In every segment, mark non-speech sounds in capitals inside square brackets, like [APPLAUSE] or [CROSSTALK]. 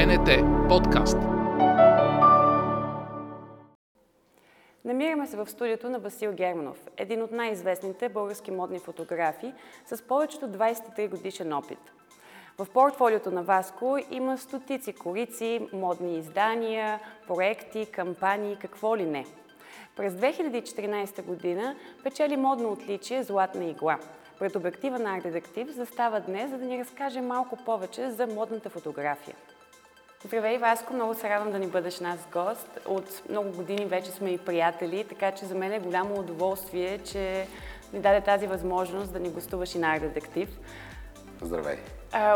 БНТ подкаст. Намираме се в студиото на Васил Германов, един от най-известните български модни фотографи с повечето 23 годишен опит. В портфолиото на Васко има стотици корици, модни издания, проекти, кампании, какво ли не. През 2014 година печели модно отличие Златна игла – пред обектива на арт-детектив застава днес, за да ни разкаже малко повече за модната фотография. Здравей, Васко! Много се радвам да ни бъдеш нас гост. От много години вече сме и приятели, така че за мен е голямо удоволствие, че ни даде тази възможност да ни гостуваш и на арт-детектив. Здравей!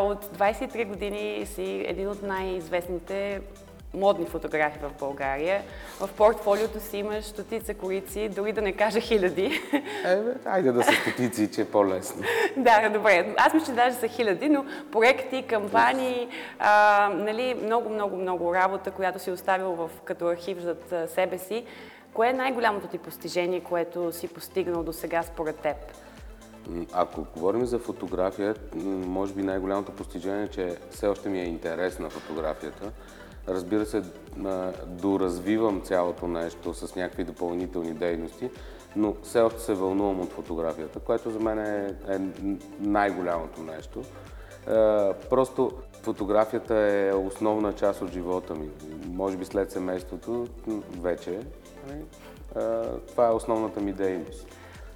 От 23 години си един от най-известните модни фотографии в България. В портфолиото си имаш стотица корици, дори да не кажа хиляди. Е, айде да са стотици, че е по-лесно. [LAUGHS] да, добре. Аз мисля, че даже са хиляди, но проекти, кампании, а, нали, много, много, много работа, която си оставил в, като архив зад себе си. Кое е най-голямото ти постижение, което си постигнал до сега според теб? Ако говорим за фотография, може би най-голямото постижение е, че все още ми е интерес на фотографията. Разбира се, доразвивам цялото нещо с някакви допълнителни дейности, но все още се вълнувам от фотографията, което за мен е, е най-голямото нещо. Просто фотографията е основна част от живота ми. Може би след семейството вече. Нали? Това е основната ми дейност,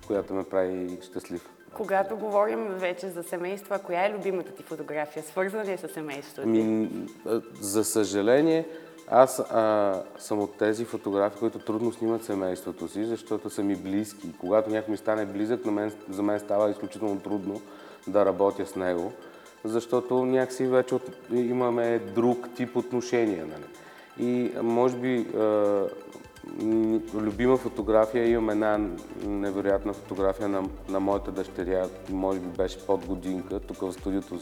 която ме прави щастлив. Когато говорим вече за семейство, а коя е любимата ти фотография? Свързана ли е с семейството ти? за съжаление, аз а, съм от тези фотографии, които трудно снимат семейството си, защото са ми близки. Когато някой ми стане близък, на мен, за мен става изключително трудно да работя с него, защото някакси вече от, имаме друг тип отношения. Нали? И може би а, любима фотография, имам една невероятна фотография на, на моята дъщеря, може би беше под годинка, тук в студиото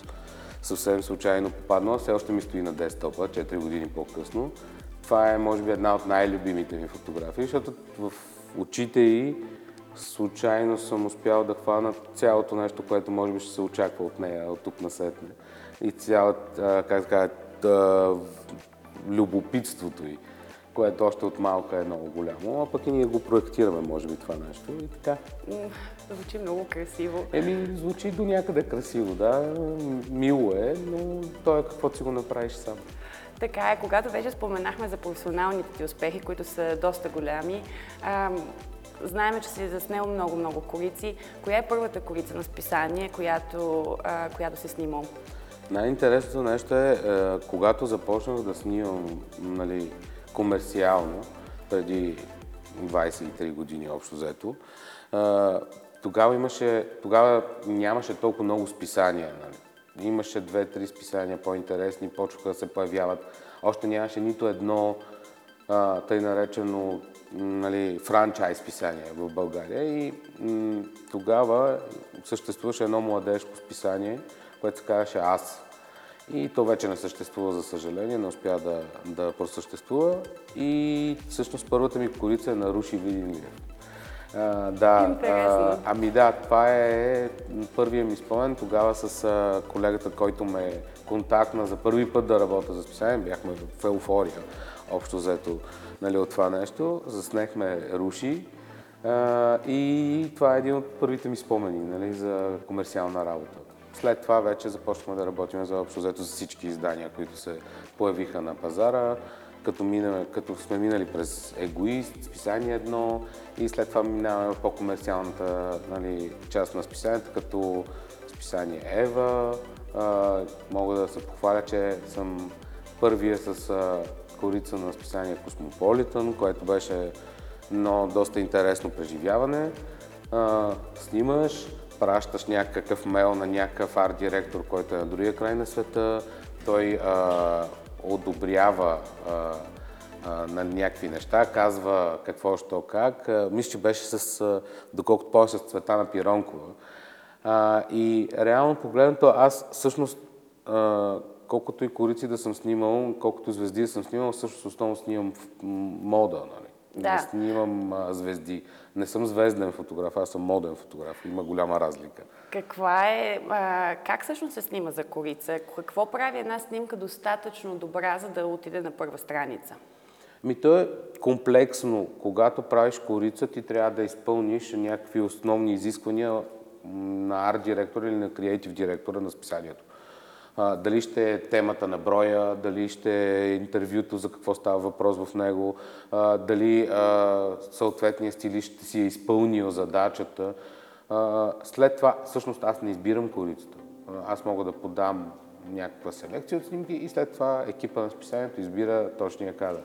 съвсем случайно попаднала, все още ми стои на десктопа, 4 години по-късно. Това е, може би, една от най-любимите ми фотографии, защото в очите й случайно съм успял да хвана цялото нещо, което може би ще се очаква от нея от тук на сетне. И цялата, как да кажа, любопитството й което още от малка е много голямо, а пък и ние го проектираме, може би, това нещо и така. Звучи много красиво. Еми, звучи до някъде красиво, да. Мило е, но то е каквото си го направиш сам. Така е, когато вече споменахме за професионалните ти успехи, които са доста голями, Знаеме, че си заснел много-много корици. Коя е първата корица на списание, която, а, която си снимал? Най-интересното нещо е, е, когато започнах да снимам нали, комерциално, преди 23 години общо взето, тогава, имаше, тогава нямаше толкова много списания. Нали? Имаше две-три списания по-интересни, почваха да се появяват. Още нямаше нито едно а, тъй наречено нали, франчайз списание в България. И м- тогава съществуваше едно младежко списание, което се казваше Аз. И то вече не съществува, за съжаление, не успя да, да просъществува. И всъщност първата ми корица е на Руши Видин А, да, а, ами да, това е първия ми спомен. Тогава с а, колегата, който ме контактна за първи път да работя за списание, бяхме в еуфория, общо взето нали, от това нещо. Заснехме Руши а, и това е един от първите ми спомени нали, за комерциална работа. След това вече започнахме да работим за общо взето за всички издания, които се появиха на пазара, като, минаме, като сме минали през Егоист, списание едно и след това минаваме в по-комерциалната нали, част на списанията, като списание Ева. А, мога да се похваля, че съм първия с а, корица на списание Космополитън, което беше едно доста интересно преживяване. А, снимаш, пращаш някакъв мейл на някакъв арт-директор, който е на другия край на света, той а, одобрява а, а, на някакви неща, казва какво, що, как. Мисля, че беше с, доколкото повече с цвета на Пиронкова. А, и реално погледнато, аз всъщност, а, колкото и корици да съм снимал, колкото звезди да съм снимал, всъщност основно снимам мода. Нали? Да. Не снимам а, звезди. Не съм звезден фотограф, аз съм моден фотограф. Има голяма разлика. Каква е, а, как всъщност се снима за корица? Какво прави една снимка достатъчно добра, за да отиде на първа страница? Ми то е комплексно. Когато правиш корица, ти трябва да изпълниш някакви основни изисквания на арт директора или на креатив директора на списанието. Дали ще е темата на броя, дали ще е интервюто, за какво става въпрос в него, дали съответният стилист ще си е изпълнил задачата. След това, всъщност, аз не избирам корицата. Аз мога да подам някаква селекция от снимки и след това екипа на списанието избира точния кадър.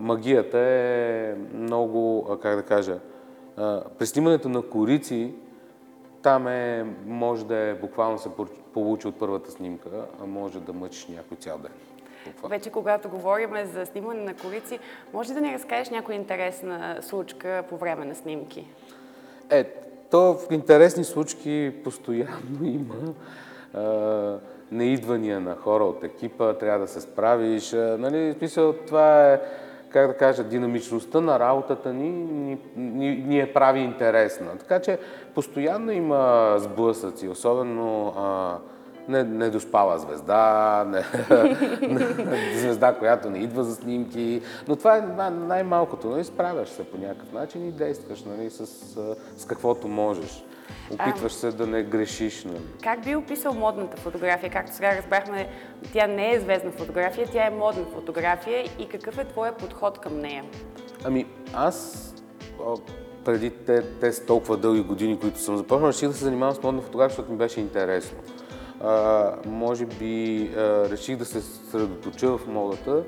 Магията е много, как да кажа, а, при снимането на корици там е, може да е буквално се получи от първата снимка, а може да мъчиш някой цял ден. Буквално. Вече когато говорим за снимане на корици, може да ни разкажеш някоя интересна случка по време на снимки? Е, то в интересни случки постоянно [LAUGHS] има а, неидвания на хора от екипа, трябва да се справиш. Нали, в смисъл, това е, как да кажа, динамичността на работата ни ни, ни, ни е прави интересна. Така че постоянно има сблъсъци, особено а, не, недоспала звезда, не, [LAUGHS] звезда, която не идва за снимки. Но това е най- най-малкото. Нали? Справяш се по някакъв начин и действаш нали? с, с каквото можеш. Опитваш се да не грешиш. Нали? Как би описал модната фотография? Както сега разбрахме, тя не е звездна фотография, тя е модна фотография и какъв е твоя подход към нея? Ами аз преди те, тези толкова дълги години, които съм започнал, реших да се занимавам с модна фотография, защото ми беше интересно. А, може би а, реших да се съсредоточа в модата,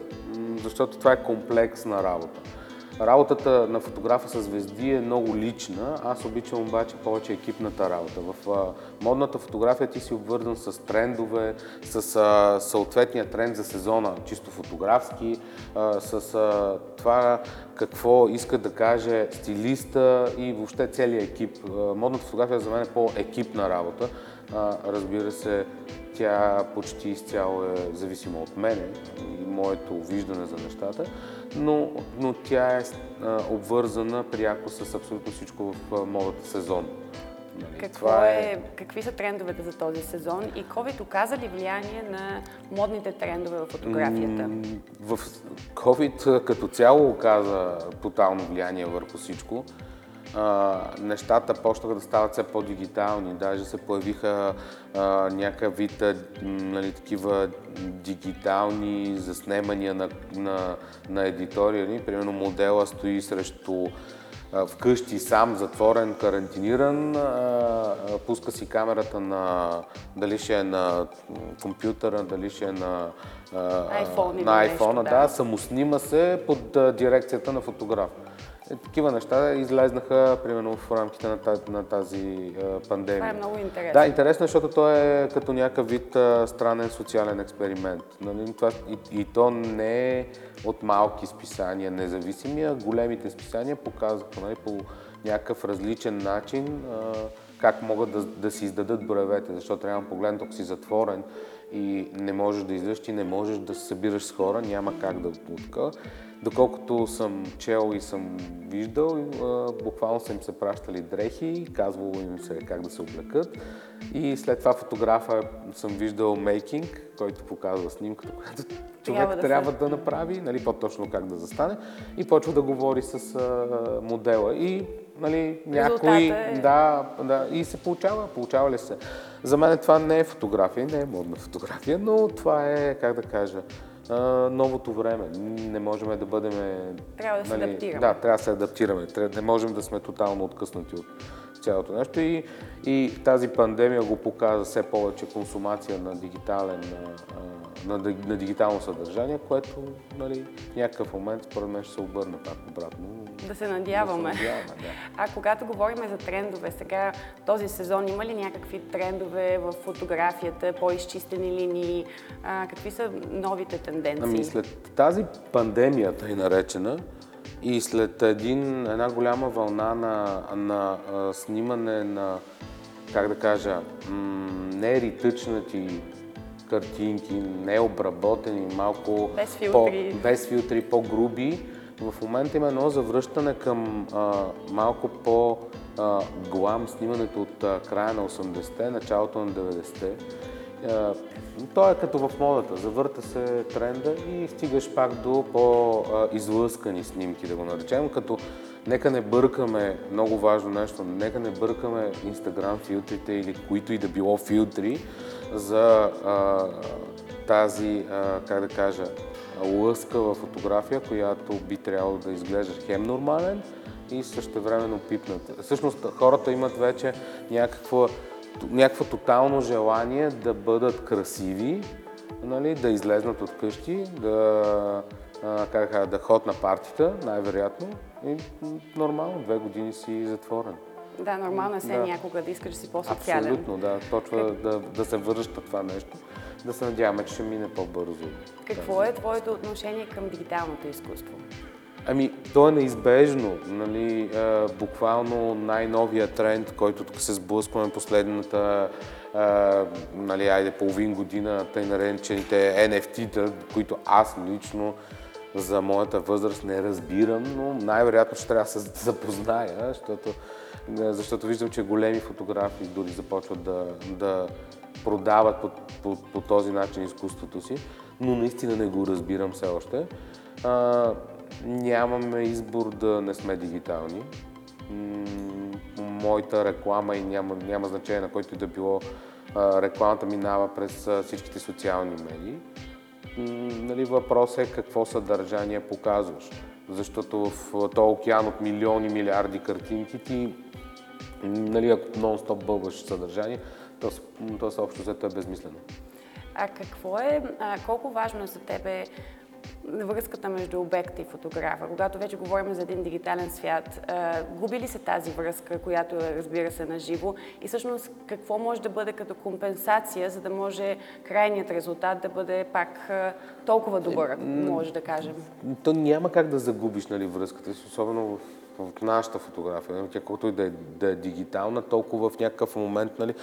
защото това е комплексна работа. Работата на фотографа с звезди е много лична, аз обичам обаче повече екипната работа. В модната фотография ти си обвързан с трендове, с съответния тренд за сезона, чисто фотографски, с това какво иска да каже стилиста и въобще целият екип. Модната фотография за мен е по-екипна работа. Разбира се, тя почти изцяло е зависима от мене и моето виждане за нещата, но, но тя е а, обвързана пряко с абсолютно всичко в модата сезон. Нали, Какво е, какви са трендовете за този сезон и COVID оказа ли влияние на модните трендове в фотографията? В COVID като цяло оказа тотално влияние върху всичко. А, нещата почнаха да стават все по-дигитални. Даже се появиха а, някакъв вид нали, такива дигитални заснемания на, на, на едиториали. Примерно модела стои срещу а, вкъщи сам, затворен, карантиниран, а, а, пуска си камерата на дали ще е на компютъра, дали ще е на, а, iPhone на нещо, iPhone, да. да, самоснима се под дирекцията на фотограф. Е, такива неща излезнаха, примерно, в рамките на тази, на тази а, пандемия. Това е много интересно. Да, интересно е, защото той е като някакъв вид а, странен социален експеримент. Нали? Това, и, и то не е от малки списания независими, а големите списания показваха нали, по някакъв различен начин а, как могат да, да си издадат броевете, защото трябва погледнат, ако си затворен и не можеш да излизаш, ти не можеш да се събираш с хора, няма как да путка. Доколкото съм чел и съм виждал, буквално са им се пращали дрехи, казвало им се как да се облекат. И след това фотографа съм виждал мейкинг, който показва снимката, която човек да се- трябва да направи, нали, по-точно как да застане, и почва да говори с модела. И нали. Резултатът е- Да, да, и се получава, получава ли се. За мен това не е фотография, не е модна фотография, но това е, как да кажа, новото време. Не можем да бъдем... Трябва да се адаптираме. Да, трябва да се адаптираме. Не можем да сме тотално откъснати от цялото нещо. И, и тази пандемия го показа все повече консумация на дигитален а, на, на дигитално съдържание, което нали, в някакъв момент според мен ще се обърне пак обратно. Да се надяваме. Да се надяваме, да. [LAUGHS] А когато говорим за трендове, сега този сезон има ли някакви трендове в фотографията, по-изчистени линии? А, какви са новите тенденции? Ами след тази пандемия, тъй наречена, и след един, една голяма вълна на, на а, снимане на, как да кажа, м- неритъчнати картинки, необработени, малко Без по, филтри. без филтри, по-груби, в момента има едно завръщане към а, малко по а, глам снимането от а, края на 80-те, началото на 90-те. А, то е като в модата. Завърта се тренда и стигаш пак до по-излъскани снимки, да го наречем, като нека не бъркаме, много важно нещо, нека не бъркаме Instagram филтрите или които и да било филтри за а, тази, а, как да кажа, лъскава фотография, която би трябвало да изглежда хем нормален и същевременно пипната. Всъщност хората имат вече някакво, някакво тотално желание да бъдат красиви, нали, да излезнат от къщи, да, а, как, да ход на партията, най-вероятно. И нормално, две години си затворен. Да, нормално е се да. някога да искаш да си по-социален. Абсолютно, да. Точно да, да се връща това нещо. Да се надяваме, че ще мине по-бързо. Какво е твоето отношение към дигиталното изкуство? Ами, то е неизбежно. Нали, а, буквално най-новия тренд, който тук се сблъскваме последната а, нали, айде, половин година, тъй наречените NFT-та, които аз лично за моята възраст не разбирам, но най-вероятно ще трябва да се запозная, защото, защото виждам, че големи фотографии дори започват да, да продават по, по, по този начин изкуството си, но наистина не го разбирам все още. А, нямаме избор да не сме дигитални. Моята реклама и няма, няма значение на който и да било рекламата минава през всичките социални медии. Нали, въпрос е какво съдържание показваш. Защото в този океан от милиони, милиарди картинки ти, нали, ако нон-стоп бълваш съдържание, то, то съобщо взето е безмислено. А какво е, а, колко важно е за тебе връзката между обекта и фотографа. Когато вече говорим за един дигитален свят, губи ли се тази връзка, която е, разбира се, на живо и всъщност какво може да бъде като компенсация, за да може крайният резултат да бъде пак толкова добър, ако може да кажем? То няма как да загубиш нали, връзката, особено в в нашата фотография, тя колкото и да е, да е дигитална, толкова в някакъв момент нали,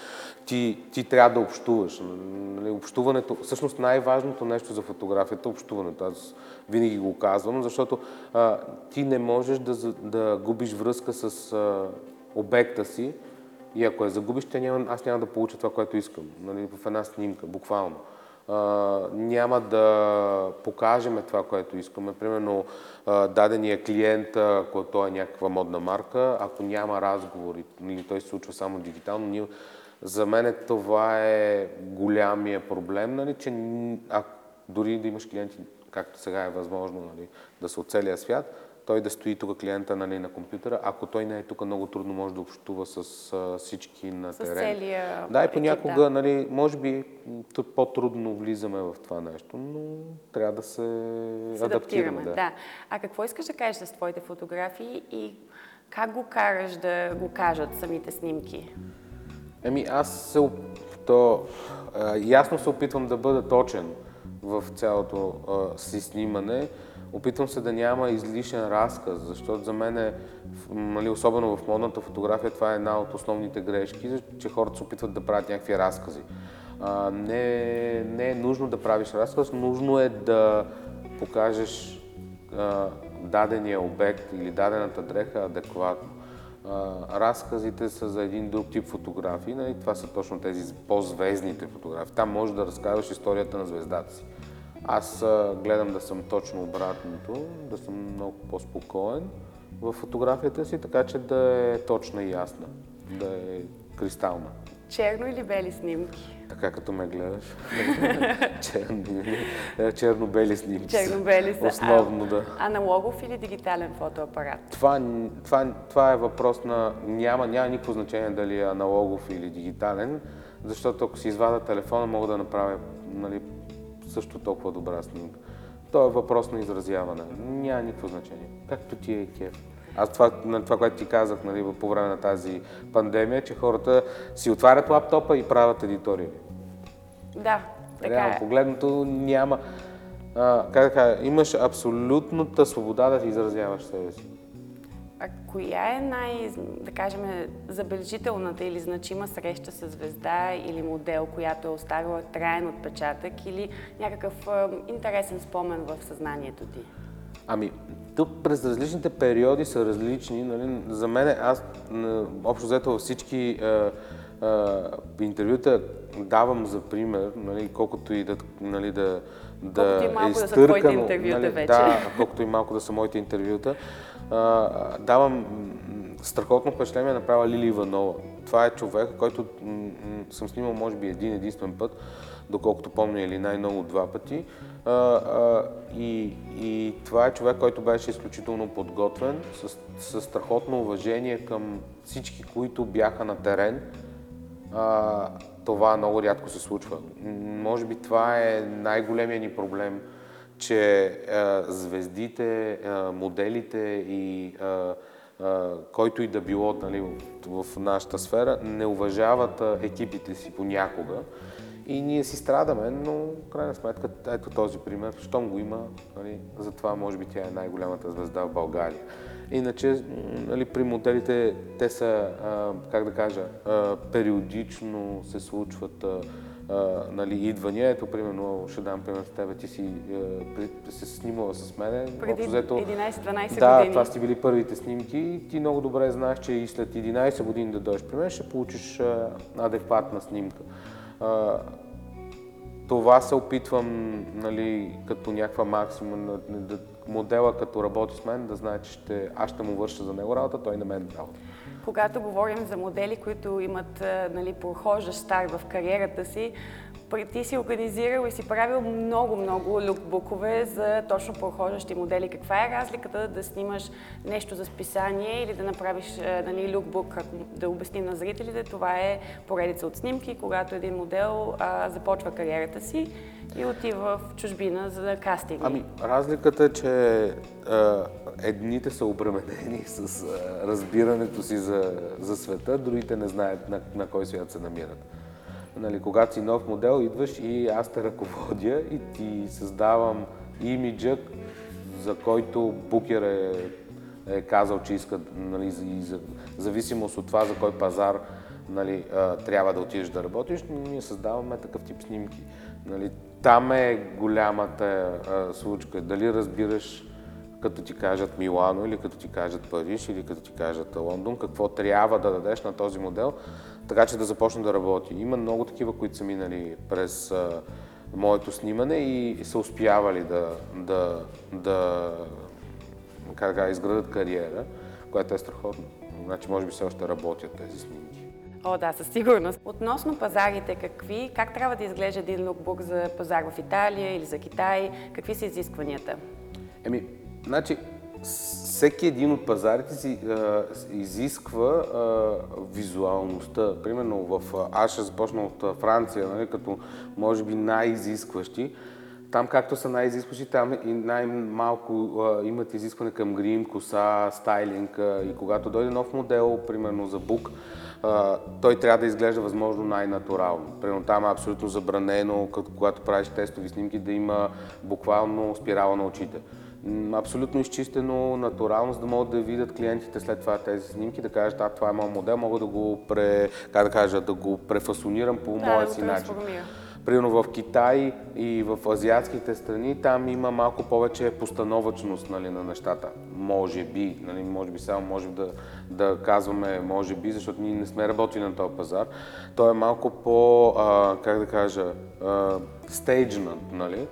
ти, ти трябва да общуваш. Нали, общуването, всъщност най-важното нещо за фотографията е общуването. Аз винаги го казвам, защото а, ти не можеш да, да губиш връзка с а, обекта си и ако я загубиш, няма, аз няма да получа това, което искам нали, в една снимка, буквално няма да покажем това, което искаме. Примерно, дадения клиент, ако той е някаква модна марка, ако няма разговори или той се случва само дигитално, ние, за мен това е голямия проблем, нали, че а, дори да имаш клиенти, както сега е възможно нали, да са от целия свят, той да стои тук клиента нали, на компютъра. Ако той не е тук, много трудно може да общува с а, всички на терен. С целия Да, и понякога, да. нали, може би по-трудно влизаме в това нещо, но трябва да се, се адаптираме. Да. да. А какво искаш да кажеш с твоите фотографии и как го караш да го кажат самите снимки? Еми, аз се, то, а, ясно се опитвам да бъда точен в цялото а, си снимане. Опитвам се да няма излишен разказ, защото за мен е, нали, особено в модната фотография, това е една от основните грешки, че хората се опитват да правят някакви разкази. А, не, не е нужно да правиш разказ, нужно е да покажеш а, дадения обект или дадената дреха адекватно. А, разказите са за един друг тип фотографии, нали? това са точно тези по-звездните фотографии. Там можеш да разказваш историята на звездата си. Аз гледам да съм точно обратното, да съм много по-спокоен в фотографията си, така че да е точна и ясна, да е кристална. Черно или бели снимки? Така като ме гледаш. [LAUGHS] Черно-бели снимки. Черно-бели са. Основно, да. Аналогов или дигитален фотоапарат? Това, това, това е въпрос на... Няма, няма никакво значение дали е аналогов или дигитален, защото ако си извада телефона, мога да направя нали, също толкова добра снимка. То е въпрос на изразяване. Няма никакво значение. Както ти е кеф. Аз това, на това, което ти казах нали, по време на тази пандемия, че хората си отварят лаптопа и правят едитории. Да, така Реално е. погледното няма... А, как да кажа, имаш абсолютната свобода да изразяваш себе си. А коя е най, да кажем, забележителната или значима среща с звезда или модел, която е оставила траен отпечатък или някакъв а, интересен спомен в съзнанието ти? Ами, тук през различните периоди са различни. Нали? За мен, аз общо взето във всички а, а, интервюта давам за пример, нали, колкото и да, нали, да, да колкото и малко е да са твоите интервюта нали, вече. Да, колкото и малко да са моите интервюта. Давам страхотно впечатление направила Лили Иванова. Това е човек, който съм снимал може би един единствен път, доколкото помня или най-много два пъти. А, а, и, и това е човек, който беше изключително подготвен, с, с страхотно уважение към всички, които бяха на терен. А, това много рядко се случва. Може би това е най-големия ни проблем, че а, звездите, а, моделите и а, който и да било нали, в, в нашата сфера, не уважават екипите си понякога. И ние си страдаме, но в крайна сметка, ето този пример, щом го има, нали, затова може би тя е най-голямата звезда в България. Иначе, нали, при моделите, те са, а, как да кажа, а, периодично се случват а, а, нали, идвания. Ето, примерно, ще дам пример с тебе, ти си а, се снимала с мен. Преди 11-12 да, години. това сте били първите снимки. Ти много добре знаеш, че и след 11 години да дойдеш при мен, ще получиш а, адекватна снимка. А, това се опитвам, нали, като някаква максима, да, модела като работи с мен, да знае, че ще, аз ще му върша за него работа, той на мен работа. Когато говорим за модели, които имат нали, прохождащ старт в кариерата си, ти си организирал и си правил много-много лукбукове за точно прохождащи модели. Каква е разликата да снимаш нещо за списание или да направиш нали, лукбук, да обясним на зрителите? Това е поредица от снимки, когато един модел а, започва кариерата си и отива в чужбина за кастинги. Ами, разликата е, че а, едните са обременени с а, разбирането си за, за света, другите не знаят на, на кой свят се намират. Нали, когато си нов модел, идваш и аз те ръководя и ти създавам имиджа, за който букер е, е казал, че иска, нали, и за, зависимост от това за кой пазар нали, а, трябва да отидеш да работиш, ние създаваме такъв тип снимки. Нали, там е голямата а, случка. Дали разбираш като ти кажат Милано или като ти кажат Париж или като ти кажат Лондон, какво трябва да дадеш на този модел, така че да започне да работи. Има много такива, които са минали през а, моето снимане и са успявали да, да, да как да изградат кариера, която е страхотно. Значи, може би все още работят тези снимки. О, да, със сигурност. Относно пазарите, какви, как трябва да изглежда един лукбук за пазар в Италия или за Китай? Какви са изискванията? Еми, значи, всеки един от пазарите си а, изисква а, визуалността. Примерно в, аз ще започна от Франция, нали, като може би най-изискващи. Там както са най-изискващи, там и най-малко а, имат изискване към грим, коса, стайлинг. А, и когато дойде нов модел, примерно за бук, а, той трябва да изглежда възможно най-натурално. Примерно там е абсолютно забранено, когато правиш тестови снимки, да има буквално спирала на очите абсолютно изчистено, натурално, за да могат да видят клиентите след това тези снимки, да кажат, а това е моят модел, мога да го, пре, как да кажа, да го префасонирам по да, моя си начин. Примерно в Китай и в азиатските страни, там има малко повече постановъчност нали, на нещата. Може би, нали, може би само може да, да казваме може би, защото ние не сме работили на този пазар. Той е малко по, а, как да кажа, стейджнат, нали?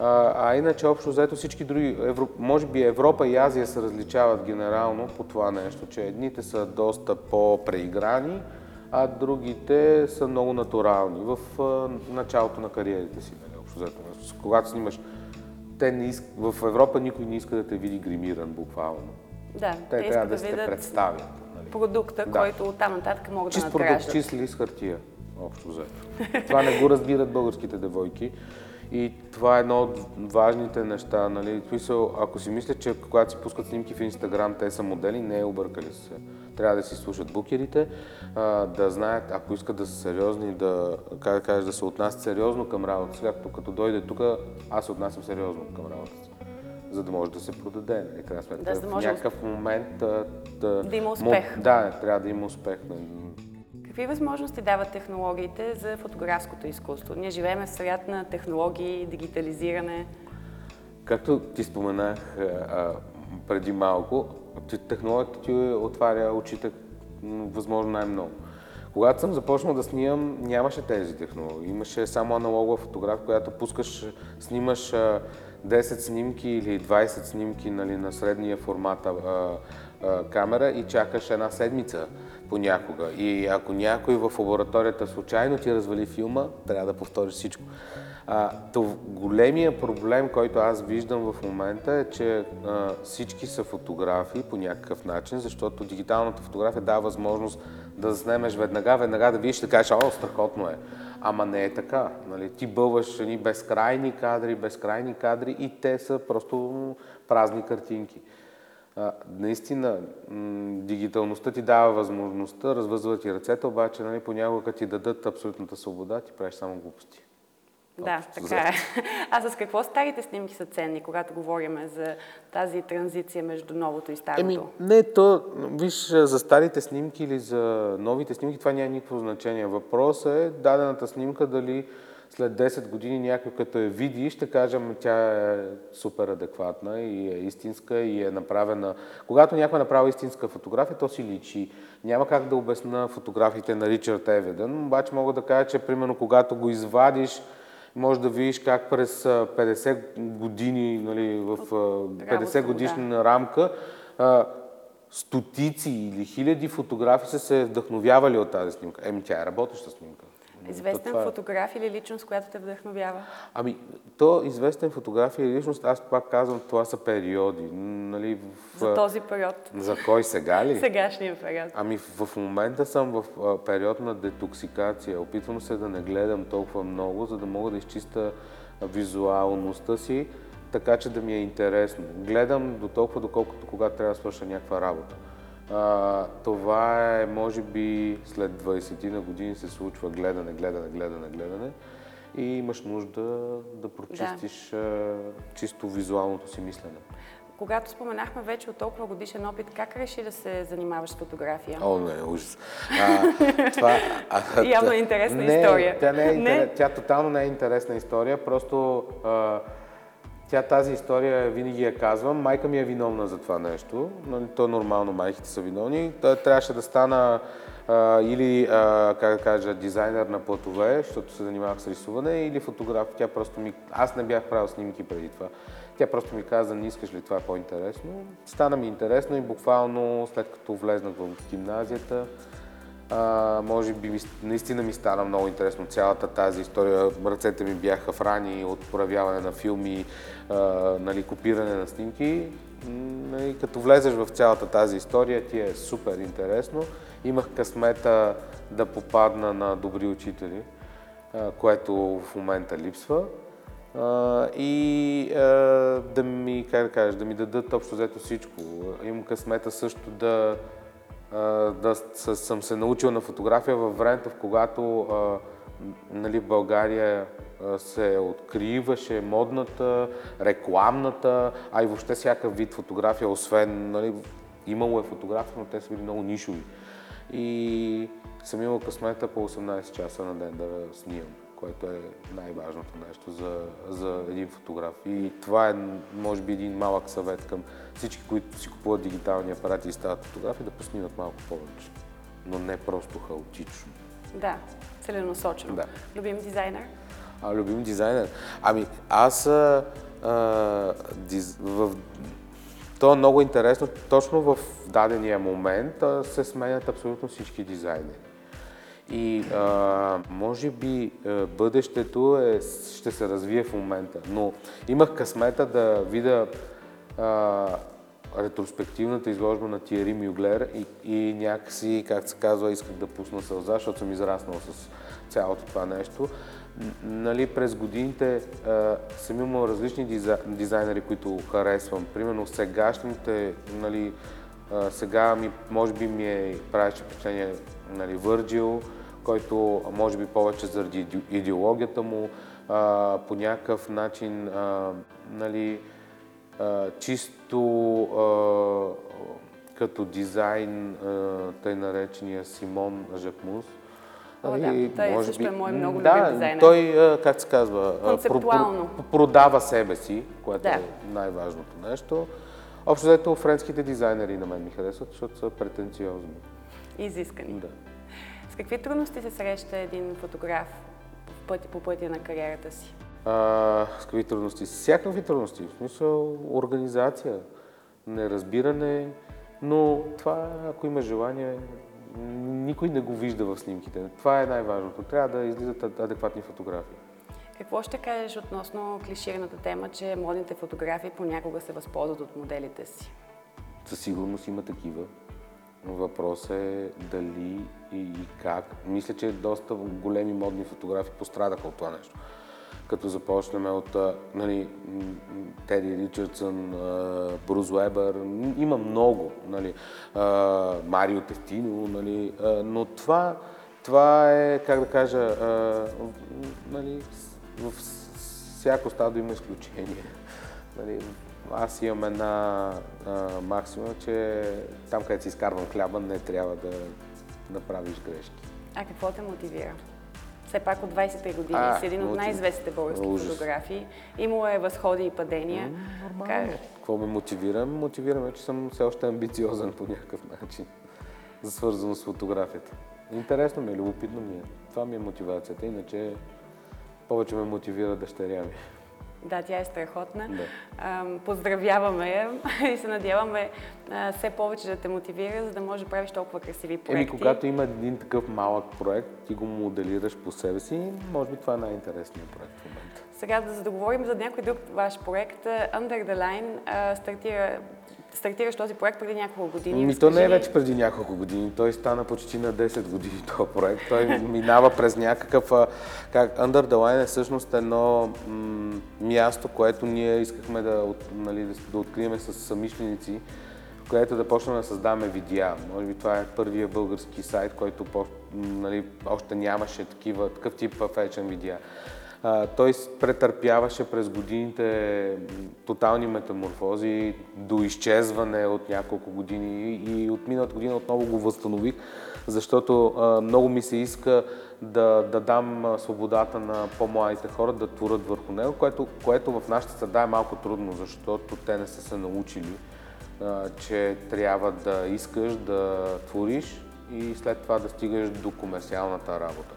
А, а иначе общо взето всички други, Евро, може би Европа и Азия се различават генерално по това нещо, че едните са доста по-преиграни, а другите са много натурални в началото на кариерите си. Нали, общо взето. Когато снимаш, те не иск... в Европа никой не иска да те види гримиран буквално. Да, те, те трябва да, да се представят. Нали. Продукта, да. който оттам нататък могат чист да надграждат. Чист продукт, чист лист хартия, общо взето. това не го разбират българските девойки. И това е едно от важните неща. Нали? Смисъл, ако си мисля, че когато си пускат снимки в Инстаграм, те са модели, не е объркали се. Трябва да си слушат букерите, да знаят, ако искат да са сериозни, да, как да кажа, да се отнасят сериозно към работата си. Както като дойде тук, аз се отнасям сериозно към работата си за да може да се продаде. Нали? Да, в някакъв момент да, да, да има успех. Да, трябва да има успех. Нали? Какви възможности дават технологиите за фотографското изкуство? Ние живеем в свят на технологии, дигитализиране. Както ти споменах, преди малко, технологията ти отваря очите възможно най-много. Когато съм започнал да снимам, нямаше тези технологии. Имаше само аналогова фотография, която пускаш, снимаш 10 снимки или 20 снимки нали, на средния формат камера и чакаш една седмица понякога. И ако някой в лабораторията случайно ти развали филма, трябва да повториш всичко. А, то големия проблем, който аз виждам в момента е, че а, всички са фотографии по някакъв начин, защото дигиталната фотография дава възможност да заснемеш веднага, веднага да видиш, да кажеш, о, страхотно е. Ама не е така. Нали? Ти бълваш едни безкрайни кадри, безкрайни кадри и те са просто празни картинки. А, наистина, м- дигиталността ти дава възможността, развъзва ти ръцете, обаче нали, понякога ти дадат абсолютната свобода, ти правиш само глупости. Да, така е. [LAUGHS] А с какво старите снимки са ценни, когато говорим за тази транзиция между новото и старото? Еми, не, то, виж, за старите снимки или за новите снимки това няма никакво значение. Въпросът е дадената снимка дали след 10 години някой като я види, ще кажем, тя е супер адекватна и е истинска и е направена. Когато някой е направил истинска фотография, то си личи. Няма как да обясна фотографиите на Ричард Еведен, обаче мога да кажа, че примерно когато го извадиш, може да видиш как през 50 години, нали, в 50 годишна рамка, стотици или хиляди фотографи са се вдъхновявали от тази снимка. Еми, тя е работеща снимка. Известен това... Е. фотограф или личност, която те вдъхновява? Ами, то известен фотограф или личност, аз пак казвам, това са периоди. Нали, в... За този период. За кой сега ли? Сегашния период. Ами, в момента съм в период на детоксикация. Опитвам се да не гледам толкова много, за да мога да изчиста визуалността си, така че да ми е интересно. Гледам до толкова, доколкото когато трябва да свърша някаква работа. А, това е, може би, след 20 на години се случва гледане, гледане, гледане, гледане и имаш нужда да прочистиш да. чисто визуалното си мислене. Когато споменахме вече от толкова годишен опит, как реши да се занимаваш с фотография? О, не, ужас. А, [LAUGHS] това, а, Явно е интересна не, история. Тя, не е не? тя тотално не е интересна история, просто а, тя тази история винаги я казвам. Майка ми е виновна за това нещо. Нали, то е нормално, майките са виновни. Той трябваше да стана а, или, а, как да кажа, дизайнер на платове, защото се занимавах с рисуване, или фотограф. Тя просто ми... Аз не бях правил снимки преди това. Тя просто ми каза, не искаш ли това по-интересно. Стана ми интересно и буквално след като влезнах в гимназията, а, може би наистина ми стана много интересно цялата тази история. Ръцете ми бяха в рани от проявяване на филми, а, нали, копиране на снимки. Нали, като влезеш в цялата тази история, ти е супер интересно. Имах късмета да попадна на добри учители, а, което в момента липсва. Uh, и uh, да ми, как да кажеш, да ми дадат общо взето всичко. Имам късмета също да, да съм се научил на фотография във времето, в когато нали, България се откриваше модната, рекламната, а и въобще всякакъв вид фотография, освен, нали, имало е фотография, но те са били много нишови. И съм имал късмета по 18 часа на ден да снимам което е най-важното нещо за, за един фотограф. И това е, може би, един малък съвет към всички, които си купуват дигитални апарати и стават фотографи, да поснимат малко повече. Но не просто хаотично. Да, целенасочено. Да. Любим дизайнер? А, любим дизайнер? Ами, аз а, а, диз, в то е много интересно. Точно в дадения момент се сменят абсолютно всички дизайнери. И а, може би бъдещето е, ще се развие в момента. Но имах късмета да видя а, ретроспективната изложба на Тиери Мюглер и, и някакси, как се казва, исках да пусна сълза, защото съм израснал с цялото това нещо. Нали, през годините а, съм имал различни дизайнери, които харесвам. Примерно сегашните, нали, а, сега ми, може би ми е правеше впечатление нали, Върджил, който може би повече заради идеологията му, по някакъв начин нали, чисто като дизайн, тъй наречения Симон Жакмус. О, да, той може също би, е мой много да, любим дизайнер. Той, как се казва. Про, про, продава себе си, което да. е най-важното нещо. Общо взето френските дизайнери на мен ми харесват, защото са претенциозни. Изискани. Да. Какви трудности се среща един фотограф по пътя, по пътя на кариерата си? А, с какви трудности? Всякакви трудности. В смисъл организация, неразбиране, но това, ако има желание, никой не го вижда в снимките. Това е най-важното. Трябва да излизат адекватни фотографии. Какво ще кажеш относно клишираната тема, че модните фотографии понякога се възползват от моделите си? Със сигурност има такива. Въпросът е дали и как. Мисля, че доста големи модни фотографии пострадаха от това нещо. Като започнем от нали, Теди Ричардсън, Бруз Уебър, има много, нали, Марио Тестино, нали, но това, това е, как да кажа, нали, в всяко стадо има изключение. [LAUGHS] Нали, аз имам една а, максима, че там, където си изкарвам хляба, не трябва да, да правиш грешки. А какво те мотивира? Все пак от 20-те години А, си един от най-известните български Ужас. фотографии. Имало е възходи и падения. Нормално. Какво ме мотивира? Мотивираме, че съм все още амбициозен по някакъв начин, за свързано с фотографията. Интересно ми е, любопитно ми е. Това ми е мотивацията. Иначе повече ме мотивира дъщеря ми. Да, тя е страхотна. Да. Ам, Поздравяваме я [LAUGHS] и се надяваме все повече да те мотивира, за да можеш да правиш толкова красиви проекти. Еми, когато има един такъв малък проект, ти го моделираш по себе си, може би това е най-интересният проект в момента. Сега, за да говорим за някой друг ваш проект, Under the Line стартира, стартираш този проект преди няколко години. Ми, то не е вече преди няколко години. Той стана почти на 10 години този проект. Той минава през някакъв... Как, Under the Line е всъщност едно м- място, което ние искахме да, от, нали, да, да открием с самишленици, където да почнем да създаваме видеа. Може би това е първия български сайт, който по, нали, още нямаше такива, такъв тип фешен видеа. А, той претърпяваше през годините тотални метаморфози до изчезване от няколко години и, от миналата година отново го възстанових, защото много ми се иска да, да дам свободата на по-младите хора да творят върху него, което, което в нашата среда е малко трудно, защото те не са се научили, че трябва да искаш да твориш и след това да стигаш до комерциалната работа.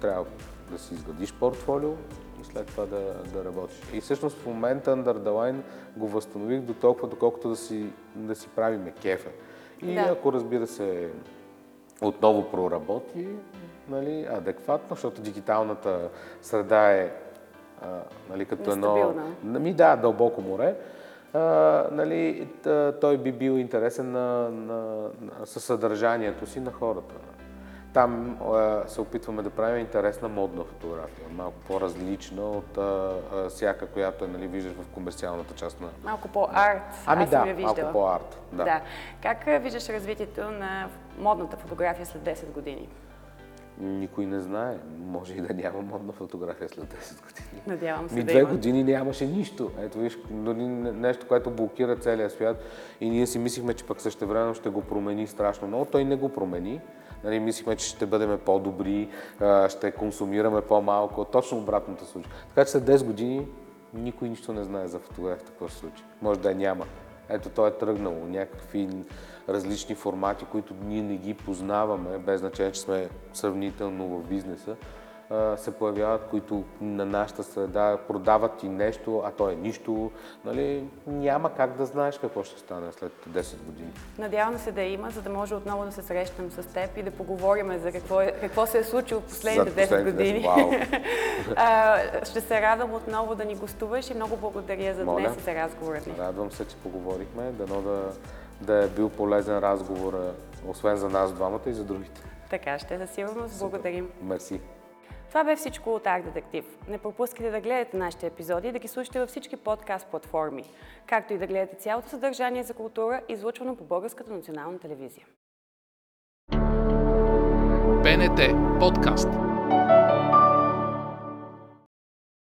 Трябва да си изградиш портфолио и след това да, да работиш. И всъщност в момента Under the Line го възстанових до толкова, доколкото да си, да си правиме кефа. И Да. ако разбира се отново проработи нали, адекватно, защото дигиталната среда е а, нали, като едно... Ми да, дълбоко море. А, нали, той би бил интересен на, на, на, със съдържанието си на хората. Там а, се опитваме да правим интересна модна фотография, малко по-различна от а, а, всяка, която е, нали, виждаш в комерциалната част на... Малко по-арт. Ами Аз да, малко по-арт. Да. да. Как виждаш развитието на модната фотография след 10 години? Никой не знае. Може и да няма модна фотография след 10 години. Надявам се Ми да две има. години нямаше нищо. Ето виж, дори не- нещо, което блокира целия свят и ние си мислихме, че пък същевременно ще го промени страшно много. Той не го промени. Нали, мислихме, че ще бъдем по-добри, ще консумираме по-малко. Точно обратното случи. Така че след 10 години никой нищо не знае за фотографията, какво се случи. Може да я няма. Ето, то е тръгнало. Някакви различни формати, които ние не ги познаваме, без значение, че сме сравнително в бизнеса, се появяват, които на нашата среда продават и нещо, а то е нищо. Нали, няма как да знаеш какво ще стане след 10 години. Надявам се да има, за да може отново да се срещнем с теб и да поговорим за какво, е, какво се е случило в последните За 10 последните години. 10, вау. [LAUGHS] а, ще се радвам отново да ни гостуваш и много благодаря за Моля. днес и за разговорът ни. Радвам се, че поговорихме. Дано да, да е бил полезен разговор, освен за нас двамата и за другите. Така ще, със сигурност. Благодарим. Мерси. Това бе всичко от Арт Детектив. Не пропускайте да гледате нашите епизоди и да ги слушате във всички подкаст платформи, както и да гледате цялото съдържание за култура, излъчвано по Българската национална телевизия. БНТ подкаст.